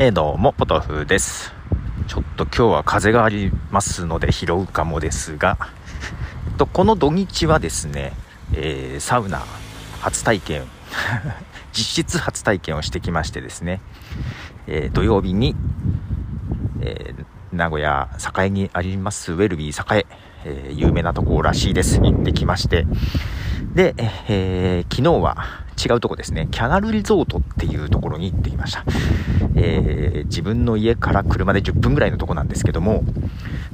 えー、どうも、ポトフです。ちょっと今日は風がありますので拾うかもですが、えっと、この土日はですね、えー、サウナ初体験、実質初体験をしてきましてですね、えー、土曜日に、え名古屋栄にありますウェルビー栄、え有名なところらしいです。行ってきまして、で、え昨日は、違うとこですね、キャナルリゾートっていうところに行ってきました。えー、自分の家から車で10分ぐらいのとこなんですけども、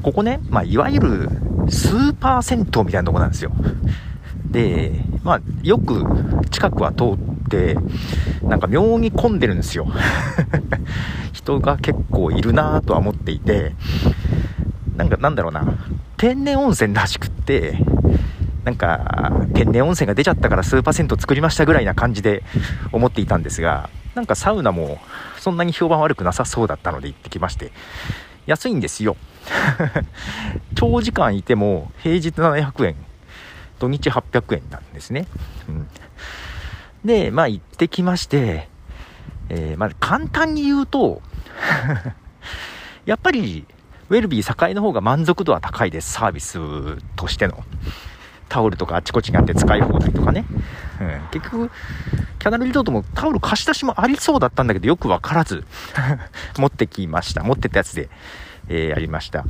ここね、まあ、いわゆるスーパー銭湯みたいなとこなんですよ。で、まあ、よく近くは通って、なんか妙に混んでるんですよ。人が結構いるなとは思っていて、なんかなんだろうな、天然温泉らしくって、なんか、天然温泉が出ちゃったから数パーセント作りましたぐらいな感じで思っていたんですが、なんかサウナもそんなに評判悪くなさそうだったので行ってきまして、安いんですよ。長時間いても平日700円、土日800円なんですね。うん、で、まあ行ってきまして、えー、まあ簡単に言うと やっぱりウェルビー栄の方が満足度は高いです、サービスとしての。タオルとかあちこちにあって使い放題とかね。うん、結局、キャナルリゾートもタオル貸し出しもありそうだったんだけど、よくわからず 持ってきました。持ってたやつで、えー、やりました。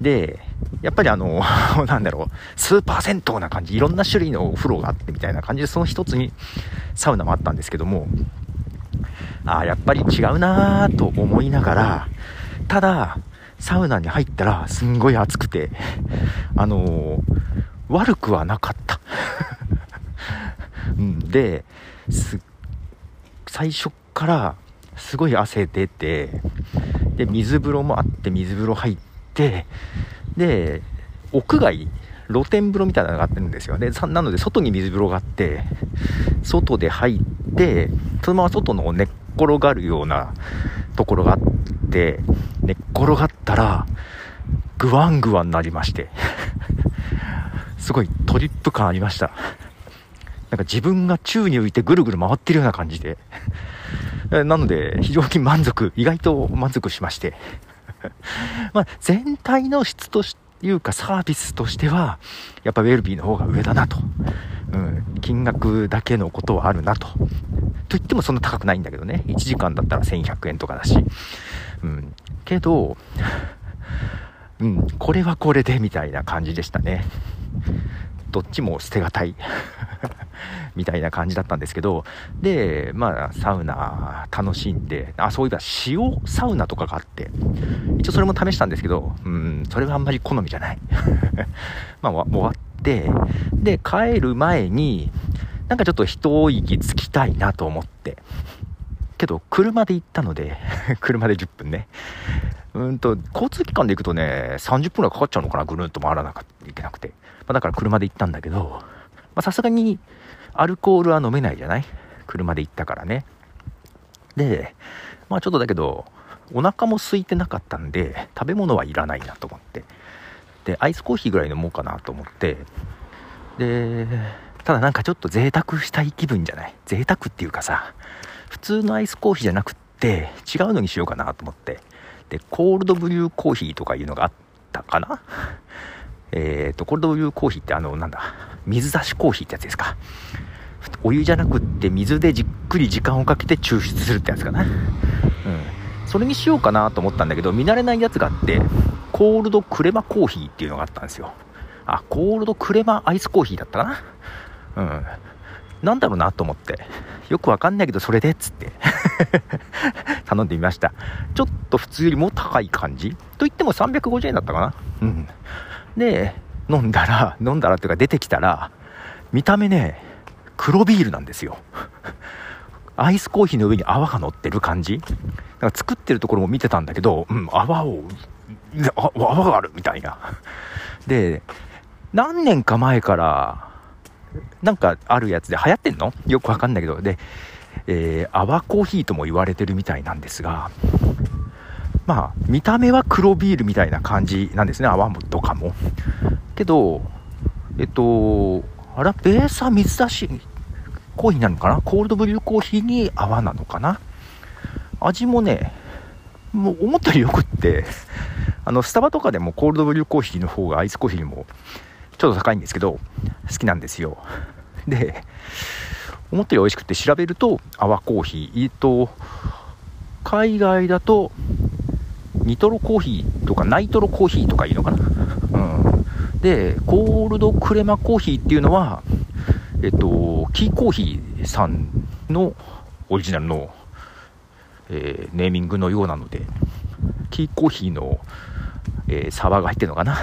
で、やっぱりあの、なんだろう、スーパー銭湯な感じ、いろんな種類のお風呂があってみたいな感じで、その一つにサウナもあったんですけども、ああ、やっぱり違うなぁと思いながら、ただ、サウナに入ったらすんごい暑くて、あのー、悪くはなかった。うん、で、最初からすごい汗出て、で、水風呂もあって水風呂入って、で、屋外、露天風呂みたいなのがあってるんですよ。ね。なので、外に水風呂があって、外で入って、そのまま外の寝っ転がるようなところがあって、寝っ転がったら、グワングワンなりまして。すごいトリップ感ありました。なんか自分が宙に浮いてぐるぐる回ってるような感じで。なので、非常に満足、意外と満足しまして。まあ、全体の質というかサービスとしては、やっぱウェルビーの方が上だなと。うん、金額だけのことはあるなと。と言ってもそんな高くないんだけどね。1時間だったら1100円とかだし。うん。けど、うん、これはこれでみたいな感じでしたね。どっちも捨てがたい みたいな感じだったんですけど、で、まあ、サウナ楽しんで、あ、そういえば塩サウナとかがあって、一応それも試したんですけど、うん、それはあんまり好みじゃない。まあ、終わって、で、帰る前に、なんかちょっと一息つきたいなと思って、けど、車で行ったので 車で10分ね。うんと、交通機関で行くとね、30分くらいかかっちゃうのかな、ぐるんと回らなきゃいけなくて。まあ、だから車で行ったんだけど、まさすがにアルコールは飲めないじゃない？車で行ったからね。で、まあちょっとだけど、お腹も空いてなかったんで、食べ物はいらないなと思って。で、アイスコーヒーぐらい飲もうかなと思って。で、ただなんかちょっと贅沢したい気分じゃない？贅沢っていうかさ、普通のアイスコーヒーじゃなくって、違うのにしようかなと思って。で、コールドブリューコーヒーとかいうのがあったかな？えっ、と、コールドブリューコーヒーってあの、なんだ、水出しコーヒーってやつですか？お湯じゃなくって水でじっくり時間をかけて抽出するってやつかな？うん。それにしようかなと思ったんだけど、見慣れないやつがあって、コールドクレマコーヒーっていうのがあったんですよ。あ、コールドクレマアイスコーヒーだったかな？うん。なんだろうなと思って。よくわかんないけど、それでっつって頼んでみました。ちょっと普通よりも高い感じ？と言っても350円だったかな？うん。で、飲んだら、飲んだらっていうか出てきたら、見た目ね、黒ビールなんですよ。アイスコーヒーの上に泡が乗ってる感じ？だから作ってるところも見てたんだけど、うん、泡を、泡があるみたいな。で、何年か前から、なんかあるやつで流行ってんの？よくわかんないけど、で、えー、泡コーヒーとも言われてるみたいなんですが、まあ、見た目は黒ビールみたいな感じなんですね、泡とかも。けど、えっと、あら、ベースは水出しコーヒーなのかな？コールドブリューコーヒーに泡なのかな？味もね、もう思ったよりよくって あのスタバとかでもコールドブリューコーヒーの方がアイスコーヒーよりもちょっと高いんですけど好きなんですよ。で思ったより美味しくて調べると泡コーヒー。えっと海外だとニトロコーヒーとかナイトロコーヒーとかいいのかな？うん。でコールドクレマコーヒーっていうのはえっとキーコーヒーさんのオリジナルの、えー、ネーミングのようなのでキーコーヒーの、えー、サバが入ってるのかな？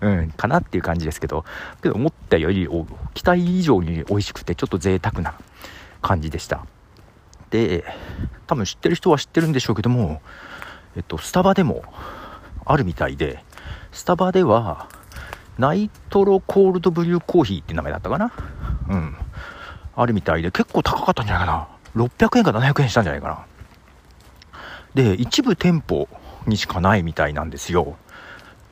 うん、かなっていう感じですけど、けど思ったより期待以上に美味しくてちょっと贅沢な感じでした。で、多分知ってる人は知ってるんでしょうけども、えっと、スタバでもあるみたいで、スタバでは、ナイトロコールドブリューコーヒーって名前だったかな？うん。あるみたいで、結構高かったんじゃないかな。600円か700円したんじゃないかな。で、一部店舗にしかないみたいなんですよ。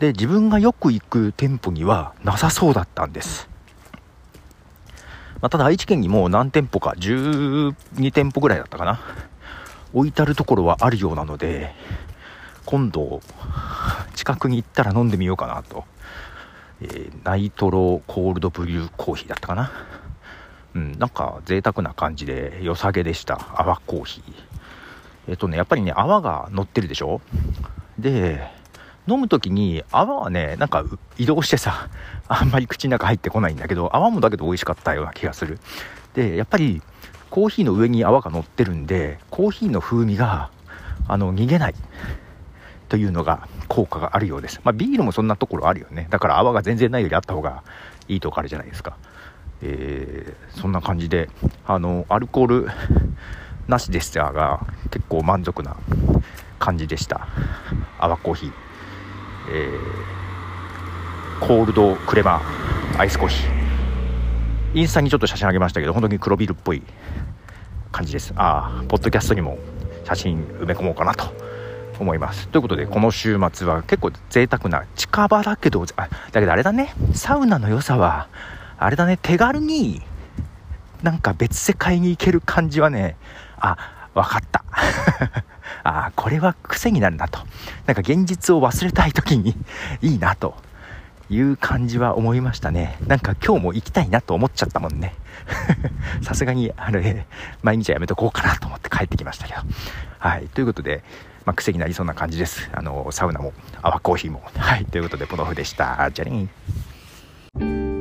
で自分がよく行く店舗にはなさそうだったんです、まあ、ただ愛知県にも何店舗か12店舗ぐらいだったかな。置いてあるところはあるようなので今度近くに行ったら飲んでみようかなと、えー、ナイトロコールドブリューコーヒーだったかな。うん、なんか贅沢な感じで良さげでした。泡コーヒー。えっとねやっぱりね泡が乗ってるでしょ？で飲む時に泡はね、なんか移動してさ、あんまり口の中入ってこないんだけど、泡もだけど美味しかったような気がする。で、やっぱりコーヒーの上に泡が乗ってるんで、コーヒーの風味が、あの、逃げない。というのが効果があるようです。まあ、ビールもそんなところあるよね。だから泡が全然ないよりあった方がいいとこあるじゃないですか。えー、そんな感じで、あの、アルコールなしでしたが、結構満足な感じでした。泡コーヒー。えー、コールドクレマアイスコーヒー。インスタにちょっと写真あげましたけど本当に黒ビールっぽい感じです。ああポッドキャストにも写真埋め込もうかなと思います。ということでこの週末は結構贅沢な近場だけどあだけどあれだね。サウナの良さはあれだね。手軽になんか別世界に行ける感じはねあ分かった。ああ、これは癖になるなと。なんか現実を忘れたい時に いいなという感じは思いましたね。なんか今日も行きたいなと思っちゃったもんね。さすがに、あれ、毎日はやめとこうかなと思って帰ってきましたけど。はい。ということで、まあ、癖になりそうな感じです。あの、サウナも、泡コーヒーも。はい。ということで、ポノフでした。じゃあね